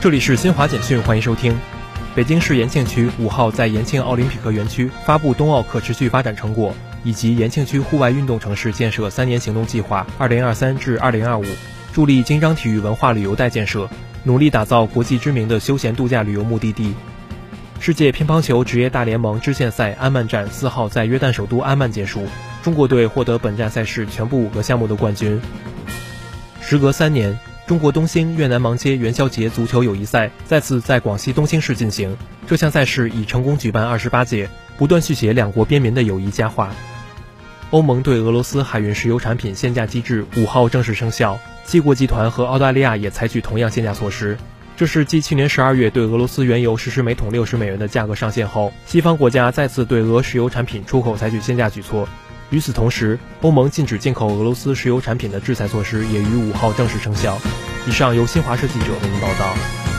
这里是新华简讯，欢迎收听。北京市延庆区五号在延庆奥林匹克园区发布冬奥可持续发展成果以及延庆区户外运动城市建设三年行动计划（二零二三至二零二五），助力京张体育文化旅游带建设，努力打造国际知名的休闲度假旅游目的地。世界乒乓球职业大联盟支线赛安曼站四号在约旦首都安曼结束，中国队获得本站赛事全部五个项目的冠军。时隔三年。中国东兴越南芒街元宵节足球友谊赛再次在广西东兴市进行。这项赛事已成功举办二十八届，不断续写两国边民的友谊佳话。欧盟对俄罗斯海运石油产品限价机制五号正式生效，七国集团和澳大利亚也采取同样限价措施。这是继去年十二月对俄罗斯原油实施每桶六十美元的价格上限后，西方国家再次对俄石油产品出口采取限价举措。与此同时，欧盟禁止进口俄罗斯石油产品的制裁措施也于五号正式生效。以上由新华社记者为您报道。